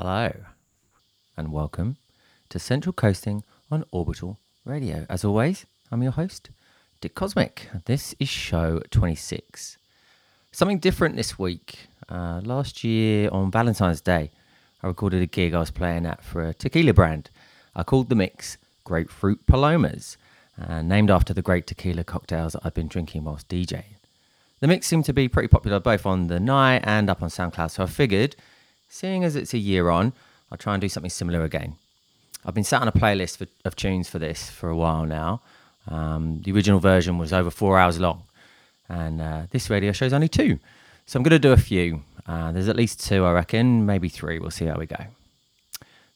Hello, and welcome to Central Coasting on Orbital Radio. As always, I'm your host, Dick Cosmic. This is show 26. Something different this week. Uh, last year on Valentine's Day, I recorded a gig I was playing at for a tequila brand. I called the mix Grapefruit Palomas, uh, named after the great tequila cocktails that I've been drinking whilst DJing. The mix seemed to be pretty popular both on the night and up on SoundCloud, so I figured, seeing as it's a year on, I'll try and do something similar again. I've been sat on a playlist for, of tunes for this for a while now. Um, the original version was over four hours long, and uh, this radio show's only two. So I'm going to do a few. Uh, there's at least two, I reckon, maybe three. We'll see how we go.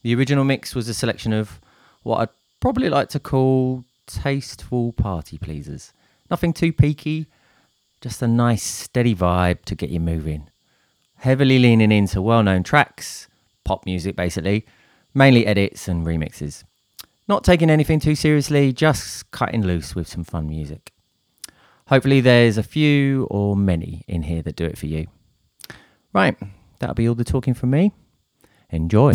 The original mix was a selection of what I'd probably like to call tasteful party pleasers. Nothing too peaky, just a nice steady vibe to get you moving. Heavily leaning into well known tracks, pop music basically, mainly edits and remixes. Not taking anything too seriously, just cutting loose with some fun music. Hopefully, there's a few or many in here that do it for you. Right, that'll be all the talking from me. Enjoy.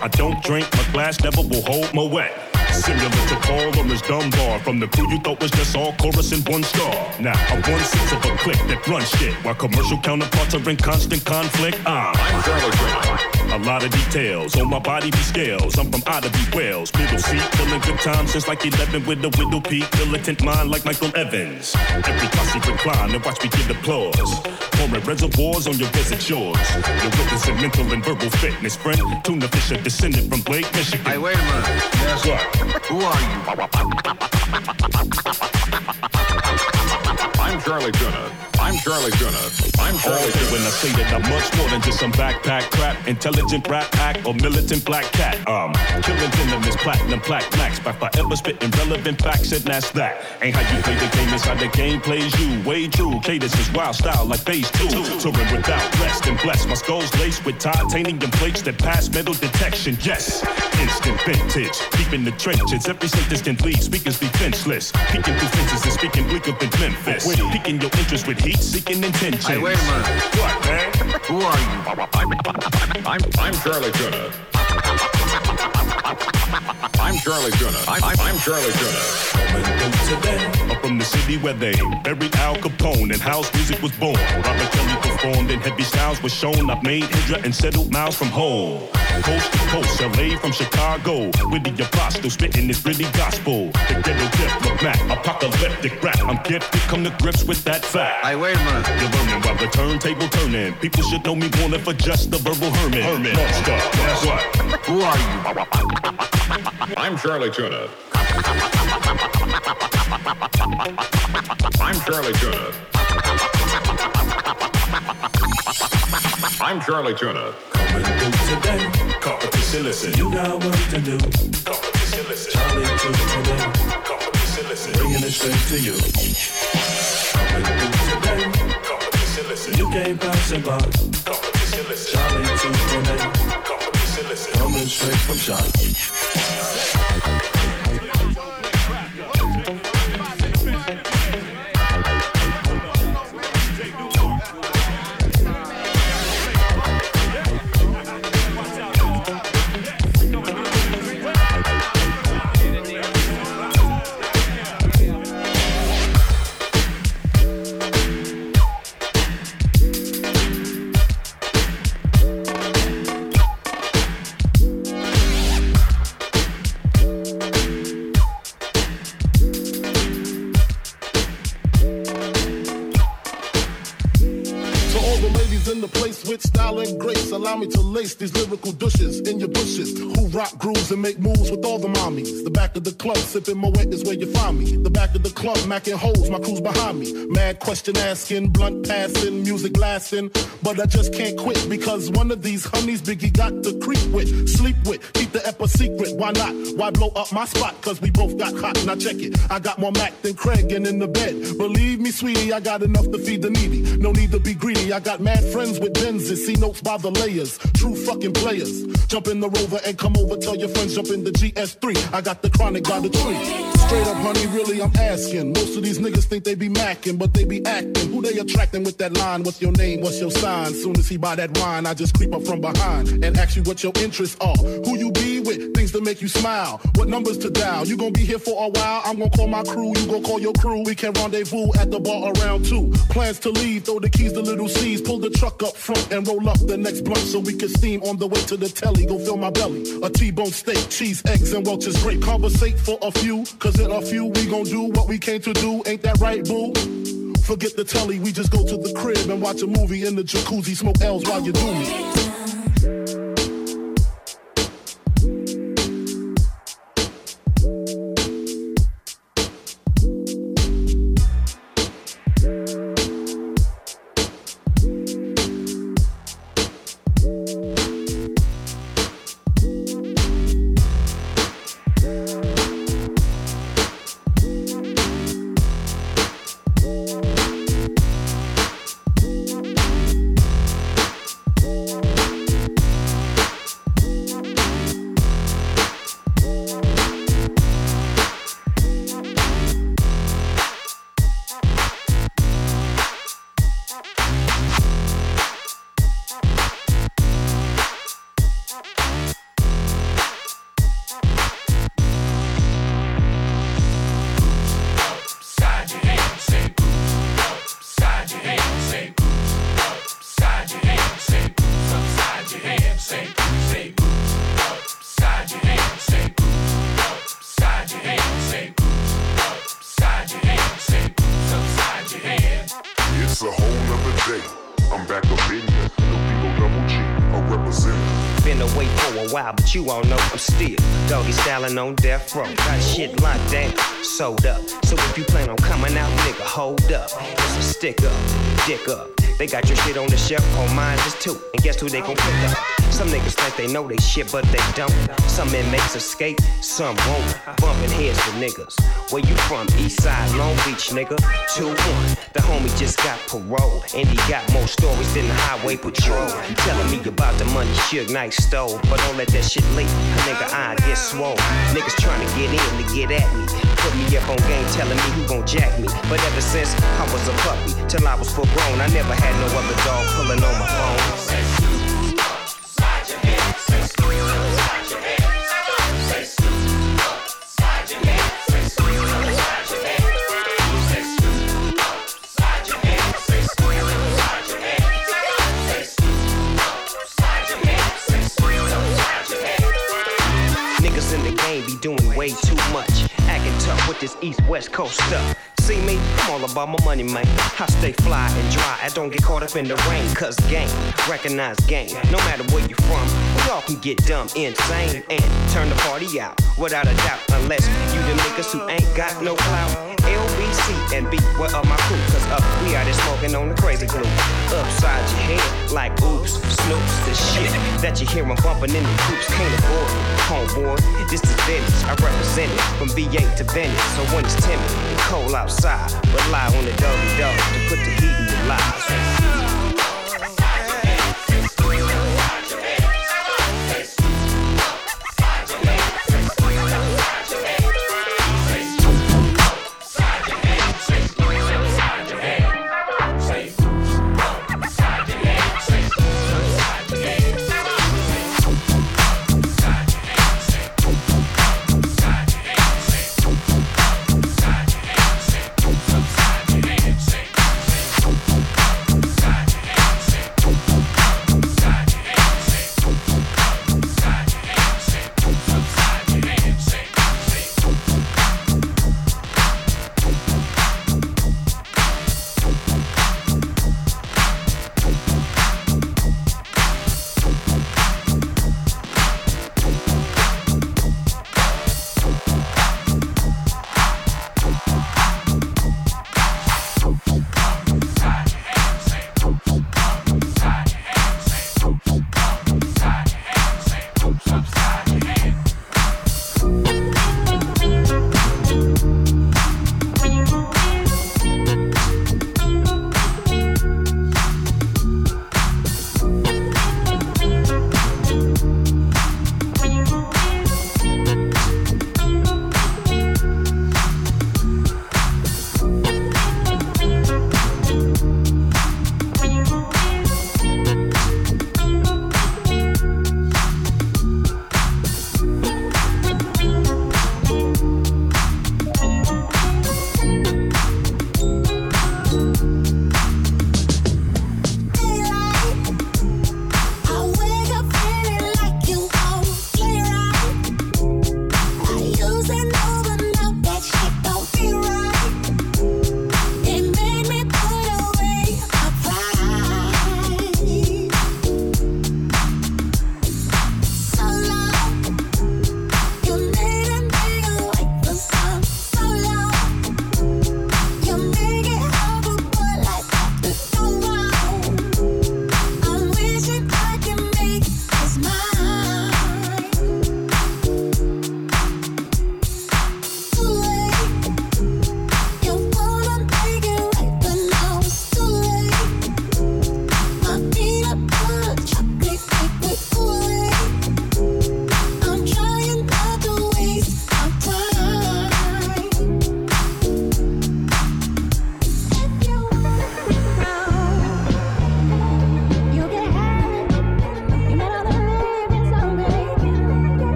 I don't drink, my glass never will hold my wet. Similar to Paul Laurence Dunbar From the crew you thought was just all chorus and one star Now I'm one sixth of a click that runs shit While commercial counterparts are in constant conflict I'm Charlie Brown. A lot of details. On my body be scales. I'm from Ottawa, Wales Middle seat, feeling good time since like 11 With a widow peak, militant mind like Medgar Evers. Every posse recline and watch me give applause. Pouring reservoirs on your desert shores. You're witnessing mental and verbal fitness Friend, tuna fisher descended from Lake Michigan. Hey, wait a minute. Guess what? Who are you? I'm Charlie Tuna. I'm Charlie Tuna. I'm Charlie Tuna. when I say that I'm much more than just some backpack crap, intelligent rap act, or militant black cat. Um, killing venomous platinum plaque max by forever spitting relevant facts and that's that. Ain't how you play the game, it's how the game plays you. Way true, cadence is wild style like phase two. Touring without rest and blessed. My skull's laced with titanium plates that pass metal detection. Yes, instant vintage, deep in the trenches. Every sentence can leave speakers defenseless. Peeking through fences and speaking bleaker than Memphis. Peeking your interest with heat seeking intentions. Hey, wait a minute. What, man? Who are you? I'm, I'm Charlie Tuna. I'm Charlie Tuna. I'm, I'm, I'm Charlie Tuna. I'm from the city where they buried Al Capone and house music was born. Robert Kelly performed and heavy styles was shown. I've made Hydra and settled miles from home. Coast to coast, LA from Chicago. With the apostle spitting this pretty gospel. The ghetto diplomat, apocalyptic rap. I'm gifted, come to grips with that fact. I wait a minute. You're learning while the turntable turning. People should know me more than for just the verbal hermit. Hermit. Monster. Guess what? Who are you? I'm Charlie Tuna. I'm Charlie Tuna. I'm Charlie Tuna. Today, Competition, listen. You got work to do. Competition, listen. Charlie Tuna today, Competition, listen. bringing it straight to you. Today, Competition, listen. you can't pass it by. Competition, listen. Charlie Tuna today, Competition. Coming straight from shot. Lace douches. And make moves with all the mommies. The back of the club, sipping Moet is where you find me. The back of the club, macking holes, my crew's behind me. Mad question asking, blunt passing, music lasting. But I just can't quit because one of these honeys Biggie got to creep with, sleep with, keep the ep a secret. Why not? Why blow up my spot? Cause we both got hot. Now check it. I got more Mac than Craig and in the bed. Believe me, sweetie, I got enough to feed the needy. No need to be greedy. I got mad friends with Benzes. C-notes by the layers. True fucking players. Jump in the rover and come over. Your friends jump in the GS3. I got the chronic by the tree. Straight up, honey, really, I'm asking. Most of these niggas think they be macking, but they be acting. Who they attracting with that line? What's your name? What's your sign? Soon as he buy that wine, I just creep up from behind and ask you what your interests are. Who you be with? Things to make you smile. What numbers to dial? You gonna be here for a while? I'm gonna call my crew. You gonna call your crew. We can rendezvous at the bar around two. Plans to leave. Throw the keys to little C's. Pull the truck up front and roll up the next blunt so we can steam on the way to the telly. Go fill my belly. A T-bone steak, cheese, eggs, and Welch's grape. Conversate for a few, cause in a few we gon' do what we came to do. Ain't that right, boo? Forget the telly, we just go to the crib and watch a movie in the jacuzzi, smoke L's while you do me. On death row. Got shit locked down, sold up. So if you plan on coming out, nigga, hold up. It's a stick up, dick up. They got your shit on the shelf, on mine is too. And guess who they gon' pick up? Some niggas think they know they shit, but they don't. Some inmates escape, some won't. Bumping heads with niggas. Where you from? East side, Long Beach, nigga. 2 1. The homie just got parole. And he got more stories than the highway patrol. Telling me about the money Suge Knight stole. But don't let that shit leak. Nigga, I get swole. Niggas trying to get in to get at me. Put me up on game, telling me who gon' jack me. But ever since I was a puppy, till I was full grown, I never had no other dog pulling on my phone. Niggas east west coast stuff. See me? I'm all about my money, man. I stay fly and dry. I don't get caught up in the rain. Cause game, recognize game. No matter where you're from, we all can get dumb, insane, and turn the party out. Without a doubt, unless you the niggas who ain't got no clout. LBC and B, where are my crew? Cause up we out there smoking on the crazy glue. Upside your head, like oops, snoops, the shit that you hear hear 'em bumping in the groups. Can't avoid it. Homeboy, this is Venice. I represent it from VA to Venice. So when it's timid cold outside, rely on the Doggy Dogg to put the heat in your lives.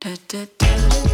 da, da, da.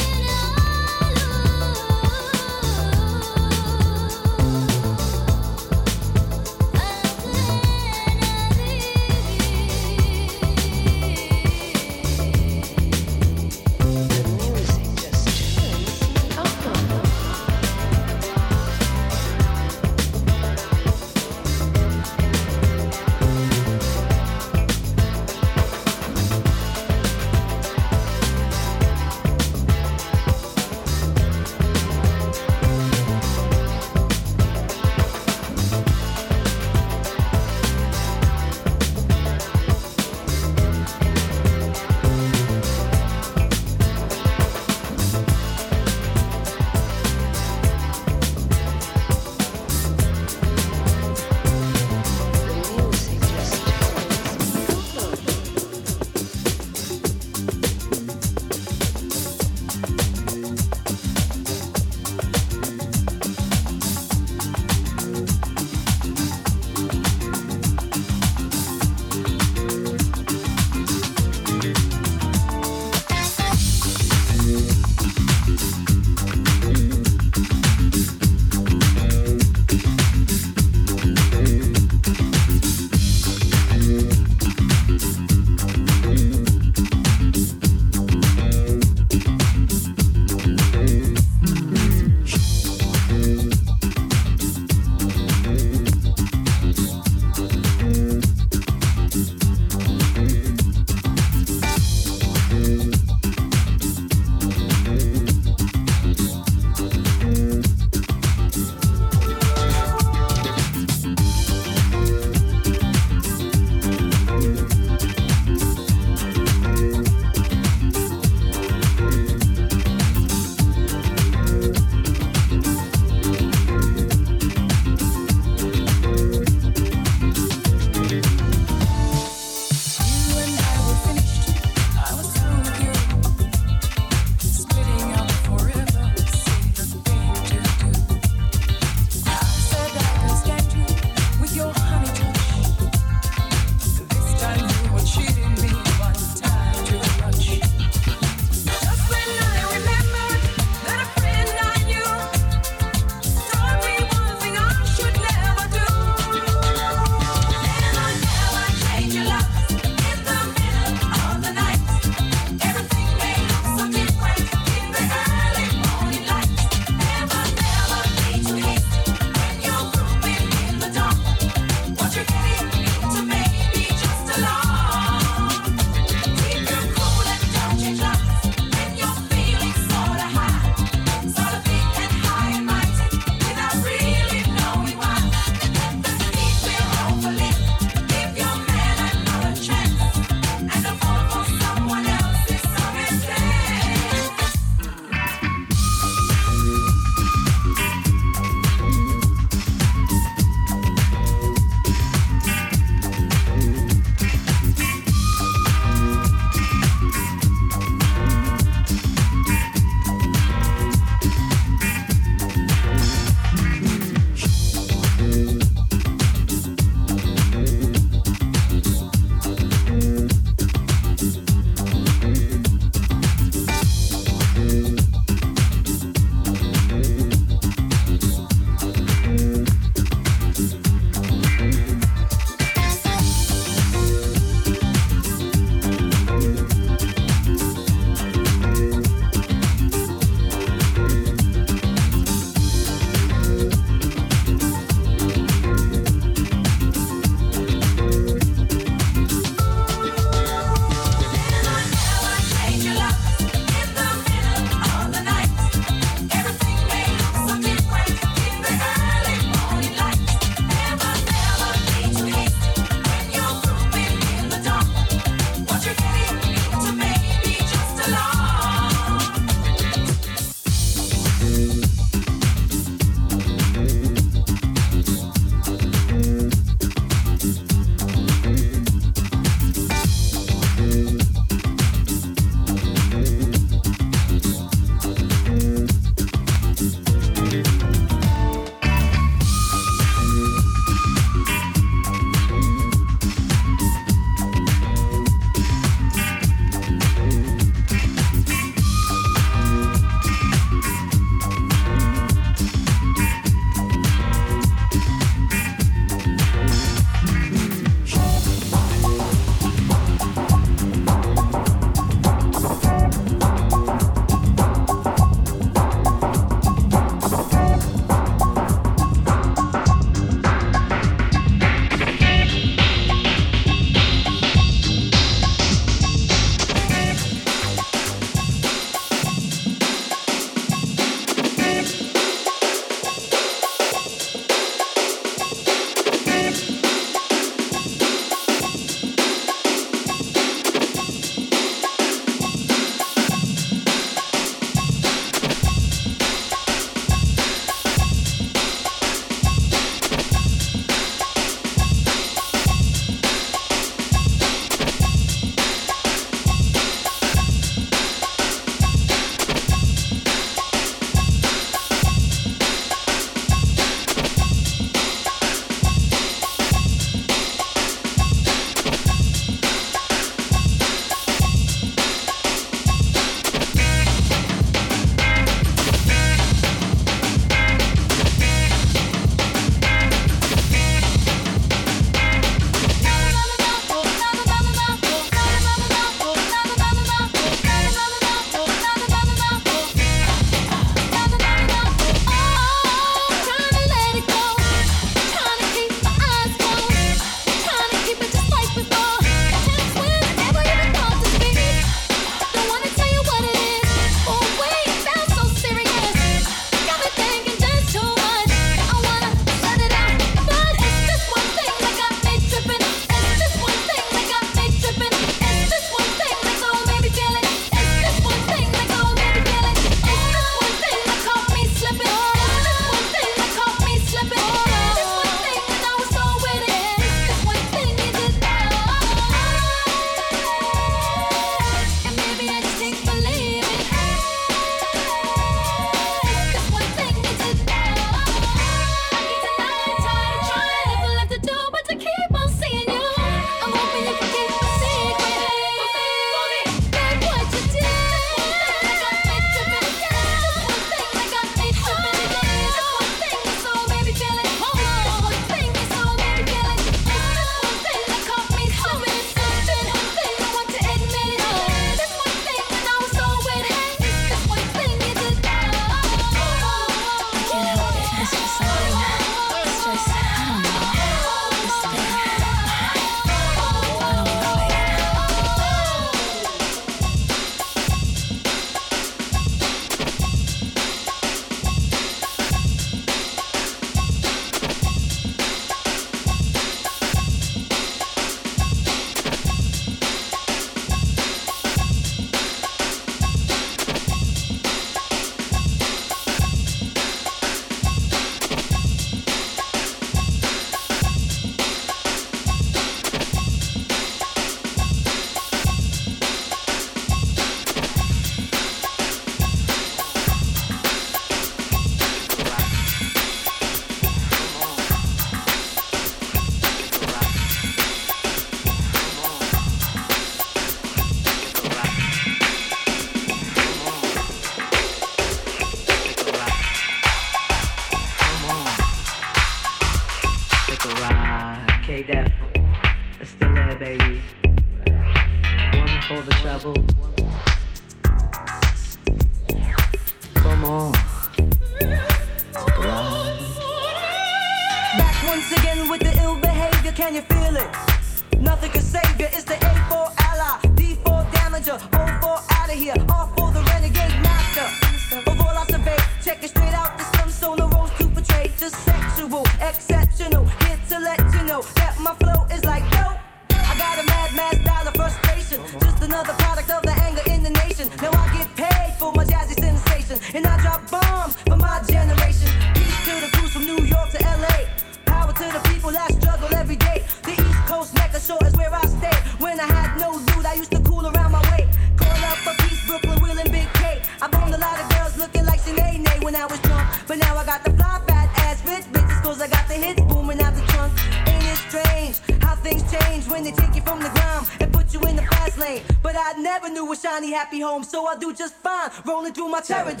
Rolling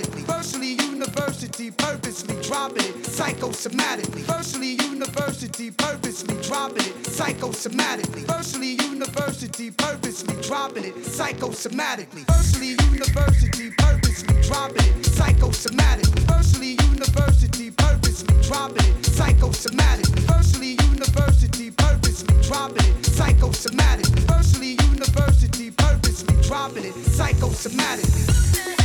psychosomatically. Virtually university, purposely dropping it psychosomatically. Virtually university, purposely dropping it psychosomatically. Virtually university, purposely dropping it psychosomatically. Virtually university, purposely dropping it psychosomatically. Virtually university, purposely dropping it psychosomatically. Virtually university, purposely dropping it psychosomatically. Virtually university, purposely dropping it psychosomatically.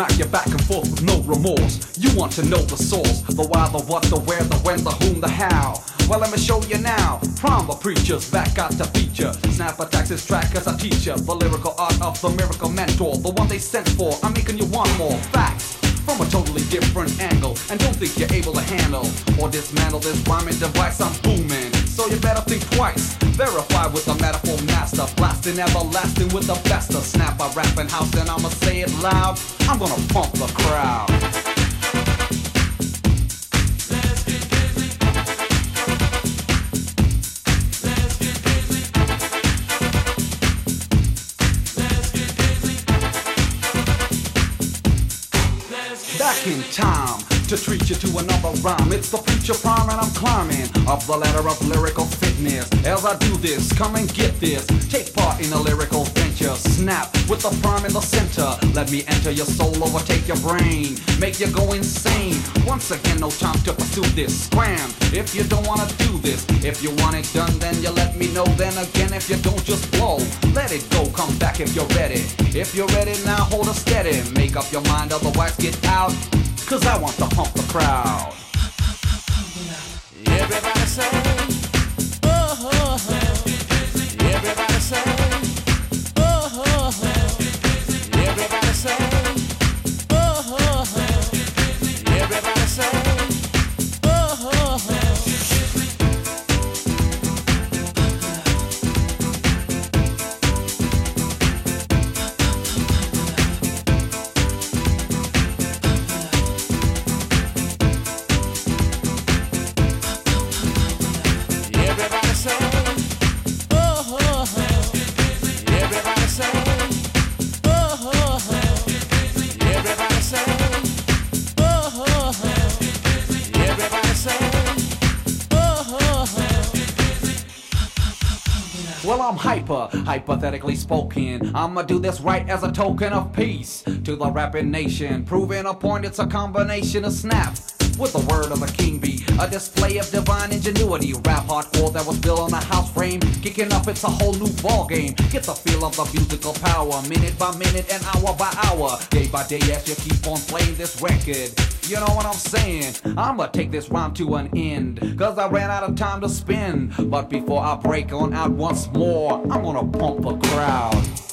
Smack you back and forth with no remorse. You want to know the source, the why, the what, the where, the when, the whom, the how. Well, let me show you now. Prom the preachers back out to feature. Snap attacks this track as a teacher. The lyrical art of the miracle mentor, the one they sent for. I'm making you want more facts from a totally different angle. And don't think you're able to handle or dismantle this rhyming device. I'm booming, so you better think twice. Verify with the metaphor master, blasting everlasting with the best of snap. I rap in house and I'ma say it loud. I'm gonna pump the crowd. Back in time to treat you to another rhyme. It's the future prime and I'm climbing up the ladder of lyrical fitness. As I do this, come and get this. Take part in a lyrical venture. Snap with the prime in the center. Let me enter your soul, overtake your brain, make you go insane. Once again, no time to pursue this. Scram if you don't wanna do this. If you want it done, then you let me know. Then again, if you don't, just blow. Let it go, come back if you're ready. If you're ready now, hold it steady. Make up your mind, otherwise get out. Cause I want to hump the crowd. Everybody say, I'm hyper, hypothetically spoken. I'ma do this right as a token of peace to the rapping nation. Proving a point, it's a combination of snap. With the word of the king be a display of divine ingenuity. Rap hardcore that was built on a house frame. Kicking up, it's a whole new ball game. Get the feel of the musical power, minute by minute and hour by hour. Day by day as you keep on playing this record. You know what I'm saying? I'ma take this rhyme to an end. Cause I ran out of time to spend. But before I break on out once more, I'm gonna pump a crowd.